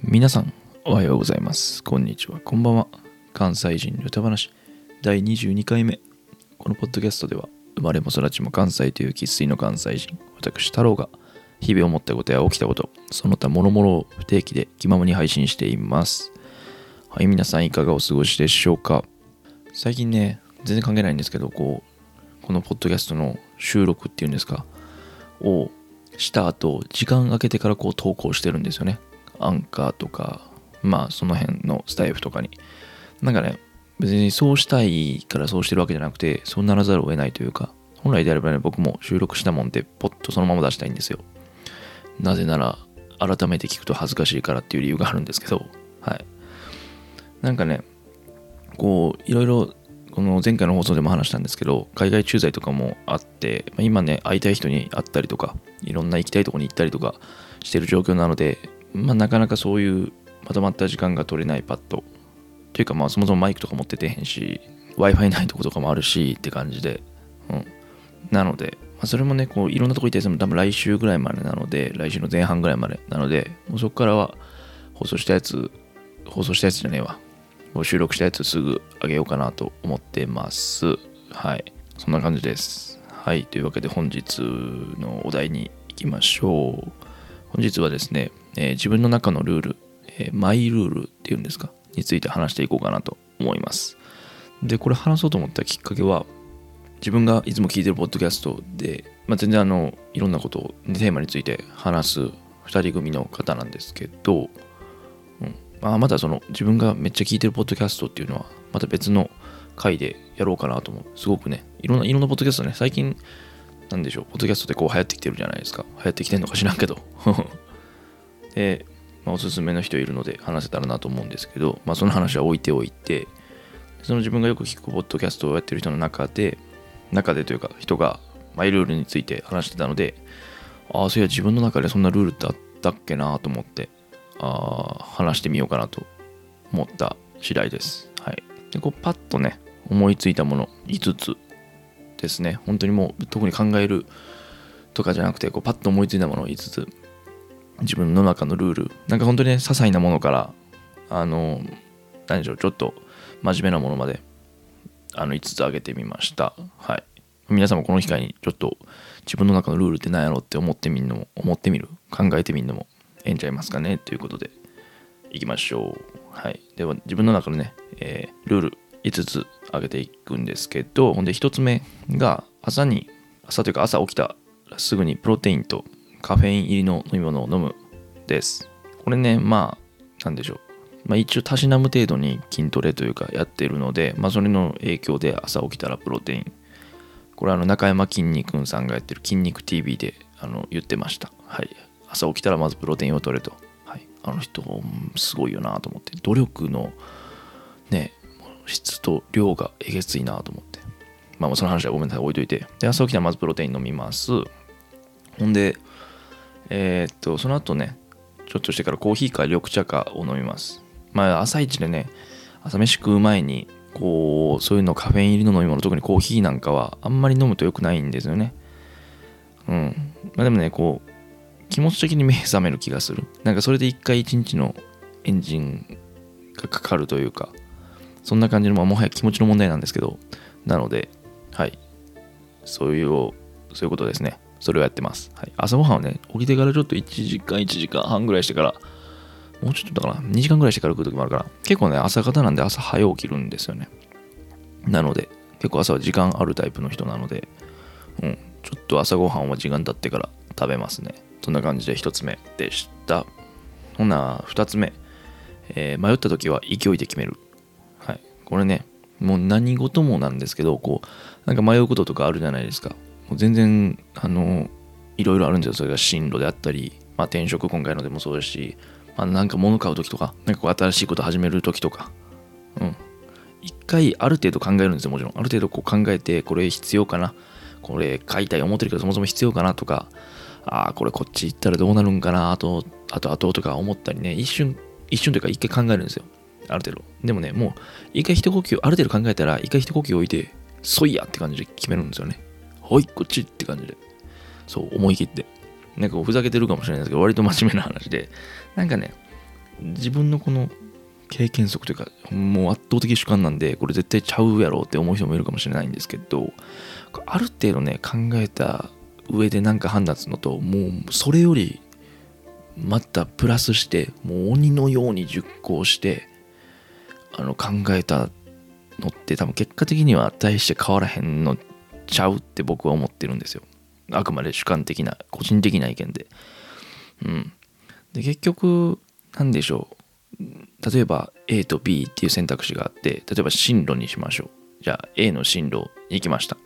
皆さんおはようございます。こんにちは。こんばんは。関西人の歌話。第22回目。このポッドキャストでは生まれも育ちも関西という生粋の関西人私太郎が日々思ったことや起きたことその他諸々を不定期で気ままに配信しています。はい皆さんいかがお過ごしでしょうか？最近ね全然関係ないんですけどこうこのポッドキャストの収録っていうんですか？をした後時間空けてからこう投稿してるんですよね。アンカーとかまあその辺のスタイフとかに。なんかね別にそうしたいからそうしてるわけじゃなくてそうならざるを得ないというか本来であればね僕も収録したもんでポッとそのまま出したいんですよ。なぜなら改めて聞くと恥ずかしいからっていう理由があるんですけどはい。なんかねこういろいろこの前回の放送でも話したんですけど海外駐在とかもあって今ね会いたい人に会ったりとかいろんな行きたいとこに行ったりとかしてる状況なのでまあなかなかそういうまとまった時間が取れないパッド。というかまあそもそもマイクとか持っててへんし Wi-Fi ないとことかもあるしって感じで。うん。なので、まあ、それもねこういろんなとこ行ったりするの多分来週ぐらいまでなので来週の前半ぐらいまでなのでもうそこからは放送したやつ放送したやつじゃねえわ。収録したやつすぐあげようかなと思ってます。はい。そんな感じです。はい。というわけで本日のお題に行きましょう。本日はですね、えー、自分の中のルール、えー、マイルールっていうんですか？について話していこうかなと思います。でこれ話そうと思ったきっかけは自分がいつも聞いてるポッドキャストで、まあ、全然あのいろんなことをテーマについて話す2人組の方なんですけど、うん。まあ、またその自分がめっちゃ聞いてるポッドキャストっていうのはまた別の回でやろうかなと思う。すごくねいろんないろんなポッドキャストね最近なんでしょうポッドキャストでこう流行ってきてるじゃないですか。流行ってきてんのか知らんけど。で、まあ、おすすめの人いるので話せたらなと思うんですけど、まあ、その話は置いておいてその自分がよく聞くポッドキャストをやってる人の中で中でというか人がマイルールについて話してたのでああそういや自分の中でそんなルールってあったっけなと思ってあ話してみようかなと思った次第です。はい、でこうパッとね思いついたもの5つですね本当にもう特に考えるとかじゃなくてこうパッと思いついたものを5つ自分の中のルール。なんか本当にね些細なものからあの何でしょうちょっと真面目なものまであの5つ挙げてみました。はい。皆さんもこの機会にちょっと自分の中のルールって何やろって思ってみるのも思ってみる？考えてみるのもええんちゃいますかね？ということでいきましょう。はい。では自分の中のね、えー、ルール5つ挙げていくんですけどほんで1つ目が朝に朝というか朝起きたらすぐにプロテインとカフェイン入りの飲み物を飲むです。これねまあなんでしょう。まあ、一応たしなむ程度に筋トレというかやってるので、まあ、それの影響で朝起きたらプロテイン。これあの中山きんに君さんがやってる筋肉 TV であの言ってました。はい。朝起きたらまずプロテインを取れと、はい、あの人すごいよなと思って。努力のね質と量がえげついなと思って。まあ、その話はごめんなさい、置いといて。で、朝起きたらまずプロテイン飲みます。ほんで、えー、っと、その後ね、ちょっとしてからコーヒーか緑茶かを飲みます。まあ、朝一でね、朝飯食う前に、こう、そういうのカフェイン入りの飲み物、特にコーヒーなんかはあんまり飲むと良くないんですよね。うん。まあでもね、こう、気持ち的に目覚める気がする。なんかそれで一回一日のエンジンがかかるというか、そんな感じの、まあ、もはや気持ちの問題なんですけど、なので、はい。そういう、そういうことですね。それをやってます。はい、朝ごはんはね、起きてからちょっと1時間、1時間半ぐらいしてから、もうちょっとだから、2時間ぐらいしてから来る時もあるから、結構ね、朝方なんで朝早起きるんですよね。なので、結構朝は時間あるタイプの人なので、うん、ちょっと朝ごはんは時間経ってから食べますね。そんな感じで1つ目でした。ほな、2つ目。えー、迷った時は勢いで決める。はいこれね、もう何事もなんですけど、こう、なんか迷うこととかあるじゃないですか。もう全然、あの、いろいろあるんですよ。それが進路であったり、まあ、転職今回のでもそうですし、まあ、なんか物買う時とか、なんかこう新しいこと始める時とか、うん。一回ある程度考えるんですよ、もちろん。ある程度こう考えて、これ必要かな。これ買いたい思ってるけど、そもそも必要かなとか、ああ、これこっち行ったらどうなるんかな、あと、あと、あととか思ったりね、一瞬、一瞬というか一回考えるんですよ。ある程度。でもね、もう、一回一呼吸、ある程度考えたら、一回一呼吸置いて、そいやって感じで決めるんですよね。はい、こっちって感じで。そう、思い切って。なんかふざけてるかもしれないですけど、割と真面目な話で、なんかね、自分のこの経験則というかもう圧倒的主観なんでこれ絶対ちゃうやろうって思う人もいるかもしれないんですけどある程度ね考えた上で何か判断するのともうそれよりまたプラスしてもう鬼のように熟考してあの考えたのって多分結果的には大して変わらへんのちゃうって僕は思ってるんですよ。あくまで主観的な個人的な意見で。うん。で結局何でしょう。例えば A と B っていう選択肢があって例えば進路にしましょう。じゃあ A の進路に行きました。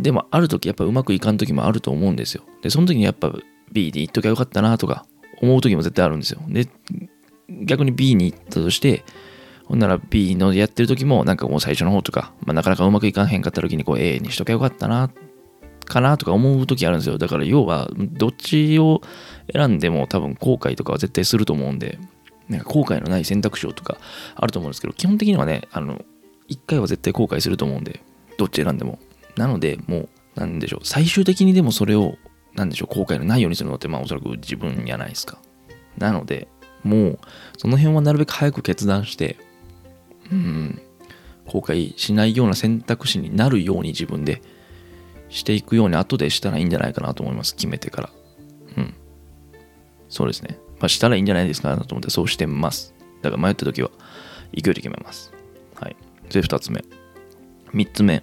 でもある時やっぱうまくいかん時もあると思うんですよ。でその時にやっぱ B で行っときゃよかったなとか思う時も絶対あるんですよ。で逆に B に行ったとしてほんなら B のやってる時もなんかもう最初の方とか、まあ、なかなかうまくいかんへんかった時にこう A にしときゃよかったなかなとか思う時あるんですよ。だから要はどっちを選んでも多分後悔とかは絶対すると思うんでなんか後悔のない選択肢をとかあると思うんですけど基本的にはねあの1回は絶対後悔すると思うんでどっち選んでも。なのでもうなんでしょう最終的にでもそれをなんでしょう後悔のないようにするのってまあおそらく自分じゃないですか。なのでもうその辺はなるべく早く決断してうん。後悔しないような選択肢になるように自分でしていくように後でしたらいいんじゃないかなと思います。決めてから。うん。そうですね。まあしたらいいんじゃないですかなと思ってそうしてます。だから迷った時は勢いで決めます。はい。で2つ目。3つ目。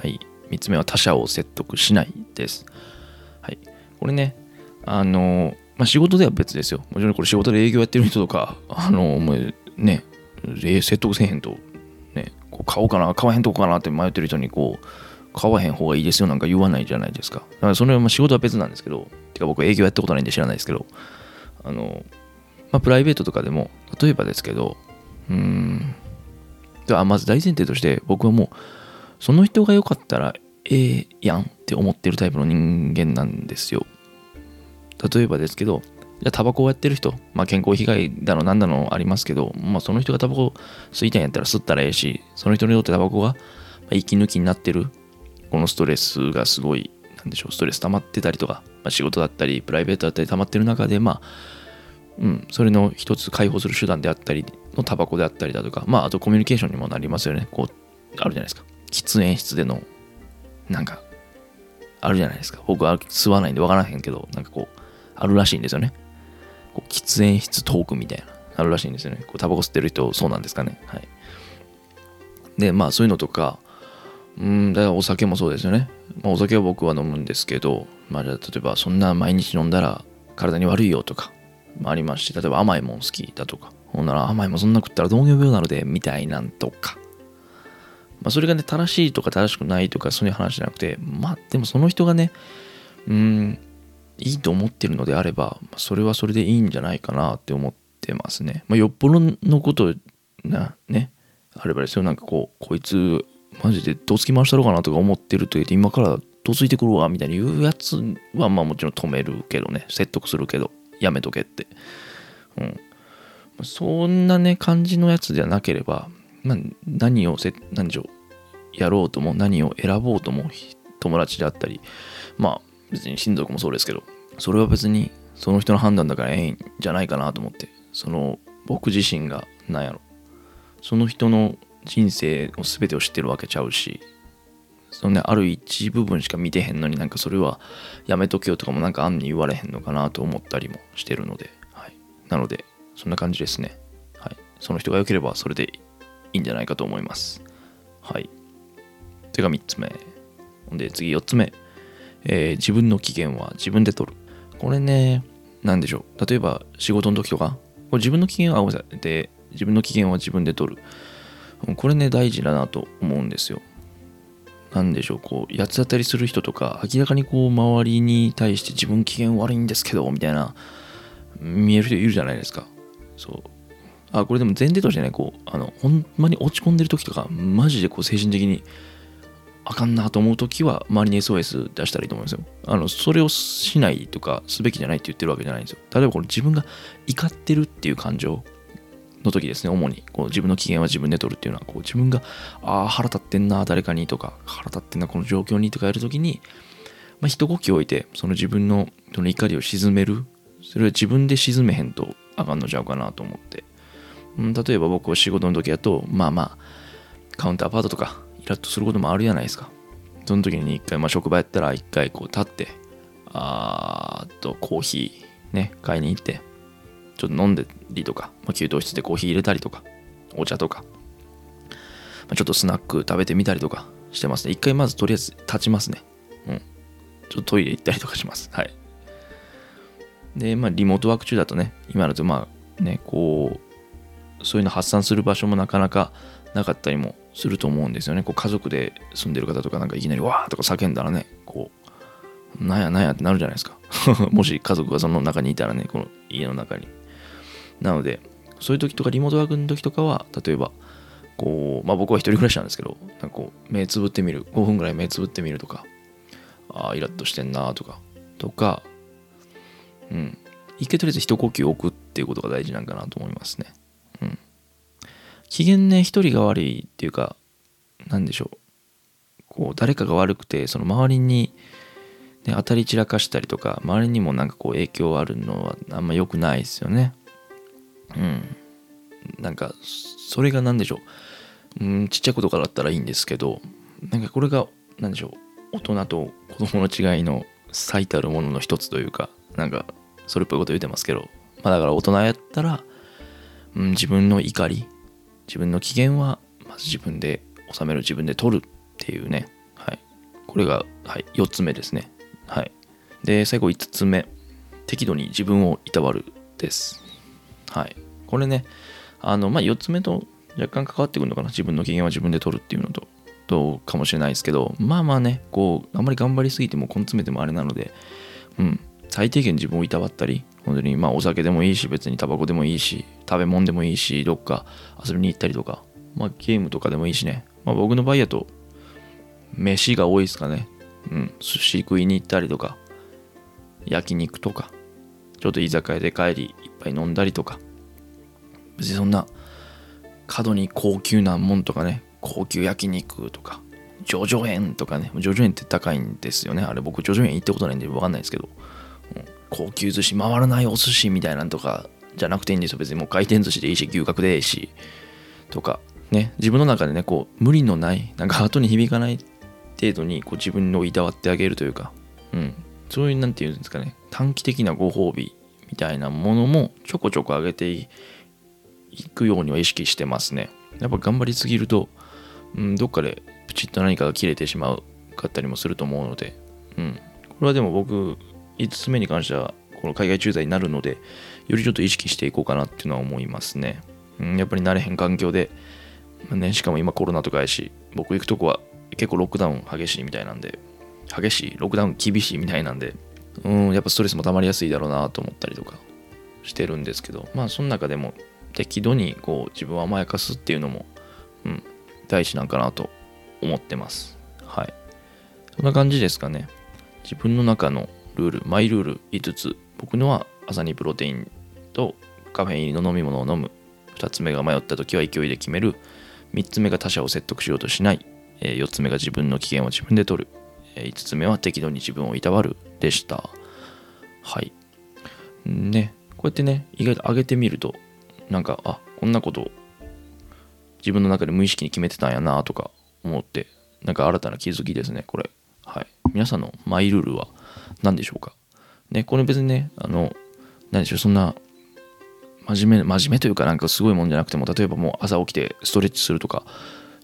はい。3つ目は他者を説得しないです。はい。これねあのまあ仕事では別ですよ。もちろんこれ仕事で営業やってる人とかあのもうね。え説得せえへんとねこう買おうかな買わへんとこかなって迷ってる人にこう買わへん方がいいですよなんか言わないじゃないですか。だからそれはま仕事は別なんですけど、てか僕営業やったことないんで知らないですけど、あの、まあプライベートとかでも、例えばですけど、うーん、ではまず大前提として僕はもう、その人が良かったらええやんって思ってるタイプの人間なんですよ。例えばですけど、じゃタバコをやってる人、まあ健康被害だのなんだのありますけど、まあその人がタバコ吸いたいんやったら吸ったらええし、その人にとってタバコが息抜きになってるこのストレスがすごい、なんでしょう、ストレス溜まってたりとか、まあ、仕事だったり、プライベートだったり溜まってる中で、まあ、うん、それの一つ解放する手段であったりのタバコであったりだとか、まあ、あとコミュニケーションにもなりますよね。こう、あるじゃないですか。喫煙室での、なんか、あるじゃないですか。僕は吸わないんで分からへんけど、なんかこう、あるらしいんですよね。こう喫煙室トークみたいな、あるらしいんですよね。こうタバコ吸ってる人、そうなんですかね。はい。で、まあ、そういうのとか、うん、だからお酒もそうですよね。まあ、お酒は僕は飲むんですけど、まあ、じゃあ例えばそんな毎日飲んだら体に悪いよとか、もありますし、例えば甘いもん好きだとか、ほんなら甘いもんそんな食ったら糖尿病なので、みたいなんとか。まあ、それがね、正しいとか正しくないとか、そういう話じゃなくて、まあ、でもその人がね、うん、いいと思ってるのであれば、それはそれでいいんじゃないかなって思ってますね。まあ、よっぽどのことな、ね、あればですよ、なんかこう、こいつマジでどつき回したろうかなとか思ってると言って今からどついてくるわみたいに言うやつはまあもちろん止めるけどね。説得するけどやめとけって。うん。そんなね感じのやつじゃなければ、まあ、何をせ何でしょうやろうとも何を選ぼうとも友達であったりまあ別に親族もそうですけどそれは別にその人の判断だからええんじゃないかなと思ってその僕自身が何やろ。その人の人生を全てを知ってるわけちゃうしそのねある一部分しか見てへんのになんかそれはやめとけよとかもなんか案に言われへんのかなと思ったりもしてるので、はい、なのでそんな感じですね、はい、その人が良ければそれでいいんじゃないかと思います。はい。それが3つ目。で次4つ目、えー、自分の機嫌は自分で取るこれね何でしょう例えば仕事の時とかこれ自分の機嫌は合わせて自分の機嫌は自分で取るこれね、大事だなと思うんですよ。なんでしょう、こう、八つ当たりする人とか、明らかにこう、周りに対して自分機嫌悪いんですけど、みたいな、見える人いるじゃないですか。そう。あ、これでも前提としてね、こう、あの、ほんまに落ち込んでる時とか、マジでこう、精神的に、あかんなと思う時は、周りに SOS 出したらいいと思うんですよ。あの、それをしないとか、すべきじゃないって言ってるわけじゃないんですよ。例えばこれ自分が怒ってるっていう感情、の時ですね、主にこう自分の機嫌は自分で取るっていうのは、こう自分が、ああ、腹立ってんな、誰かにとか、腹立ってんな、この状況にとかやるときに、まあ、一呼吸置いて、その自分のその怒りを鎮める、それは自分で鎮めへんとあかんのちゃうかなと思って。うん例えば僕は仕事の時だと、まあまあ、カウンターパートとか、イラッとすることもあるじゃないですか。その時に一回、まあ職場やったら一回こう立って、あーっとコーヒーね、買いに行って、ちょっと飲んでりとか、まあ、給湯室でコーヒー入れたりとか、お茶とか、まあ、ちょっとスナック食べてみたりとかしてますね。一回まずとりあえず立ちますね。うん。ちょっとトイレ行ったりとかします。はい。で、まあリモートワーク中だとね、今だとまあね、こう、そういうの発散する場所もなかなかなかったりもすると思うんですよね。こう家族で住んでる方とかなんかいきなりわーとか叫んだらね、こう、なんやなんやってなるじゃないですか。もし家族がその中にいたらね、この家の中に。なので、そういう時とかリモートワークの時とかは、例えば、こう、まあ僕は一人暮らしなんですけど、なんかこう、目つぶってみる、5分ぐらい目つぶってみるとか、ああ、イラッとしてんなとか、とか、うん。一回とりあえず一呼吸置くっていうことが大事なんかなと思いますね。うん。機嫌ね、一人が悪いっていうか、なんでしょう。こう、誰かが悪くて、その周りに、ね、当たり散らかしたりとか、周りにもなんかこう影響あるのはあんま良くないですよね。うん。なんか、それが何でしょう。うん、ちっちゃいことからだったらいいんですけど、なんかこれが、なんでしょう。大人と子供の違いの最たるものの一つというか、なんか、それっぽいこと言ってますけど、まあだから大人やったら、うん、自分の怒り、自分の機嫌は、まず自分で収める、自分で取るっていうね。はい。これが、はい、4つ目ですね。はい。で、最後5つ目。適度に自分をいたわるです。はい。これね、あの、まあ、4つ目と若干関わってくるのかな。自分の機嫌は自分で取るっていうのと、とかもしれないですけど、まあまあね、こう、あんまり頑張りすぎても根詰めてもあれなので、うん、最低限自分をいたわったり、本当にまあお酒でもいいし、別にタバコでもいいし、食べ物でもいいし、どっか遊びに行ったりとか、まあゲームとかでもいいしね。まあ僕の場合だと、飯が多いですかね。うん、寿司食いに行ったりとか、焼肉とか、ちょっと居酒屋で帰りいっぱい飲んだりとか、別にそんな過度に高級なもんとかね、高級焼肉とか、ジョジョ園とかね、ジョジョ園って高いんですよね。あれ僕ジョジョ園行ったことないんでわかんないですけど、高級寿司、回らないお寿司みたいなんとかじゃなくていいんですよ。別にもう回転寿司でいいし、牛角でいいし、とか、ね、自分の中でね、こう、無理のない、なんか後に響かない程度にこう自分をいたわってあげるというか、うん、そういう、なんていうんですかね、短期的なご褒美みたいなものもちょこちょこ上げていくようには意識してますね。やっぱ頑張りすぎると、うん、どっかでプチッと何かが切れてしまうかったりもすると思うので、うん、これはでも僕、5つ目に関しては、この海外駐在になるので、よりちょっと意識していこうかなっていうのは思いますね。うん、やっぱり慣れへん環境で、まあね、しかも今コロナとかやし、僕行くとこは結構ロックダウン激しいみたいなんで、激しい、ロックダウン厳しいみたいなんで、うん、やっぱストレスも溜まりやすいだろうなと思ったりとかしてるんですけど、まあその中でも適度にこう自分を甘やかすっていうのも、うん、大事なんかなと思ってます。はい。そんな感じですかね。自分の中のルール、マイルール5つ。僕のは朝にプロテインとカフェイン入りの飲み物を飲む。2つ目が迷った時は勢いで決める。3つ目が他者を説得しようとしない。え4つ目が自分の機嫌を自分で取る。え5つ目は適度に自分をいたわるでした。はい。ね、こうやってね、意外と上げてみると、なんか、あ、こんなこと自分の中で無意識に決めてたんやなとか思って、なんか新たな気づきですね、これ。はい。皆さんのマイルールは何でしょうかね、これ別にね、あの、何でしょう、そんな、真面目、真面目というかなんかすごいもんじゃなくても、例えばもう朝起きてストレッチするとか、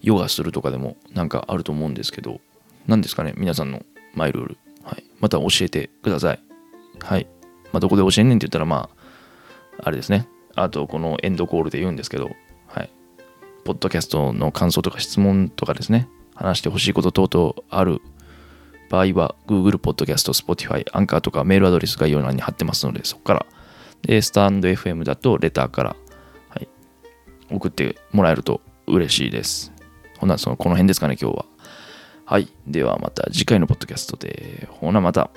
ヨガするとかでもなんかあると思うんですけど、何ですかね、皆さんのマイルール。はい。また教えてください。はい。まあ、どこで教えんねんって言ったら、まあ、あれですね。あと、このエンドコールで言うんですけど、はい。ポッドキャストの感想とか質問とかですね、話してほしいこと等々ある場合は、Google Podcast、Spotify、アンカーとかメールアドレス概要欄に貼ってますので、そこから。で、スタンド FM だとレターから、はい、送ってもらえると嬉しいです。ほな、その、この辺ですかね、今日は。はい。ではまた次回のポッドキャストで。ほな、また。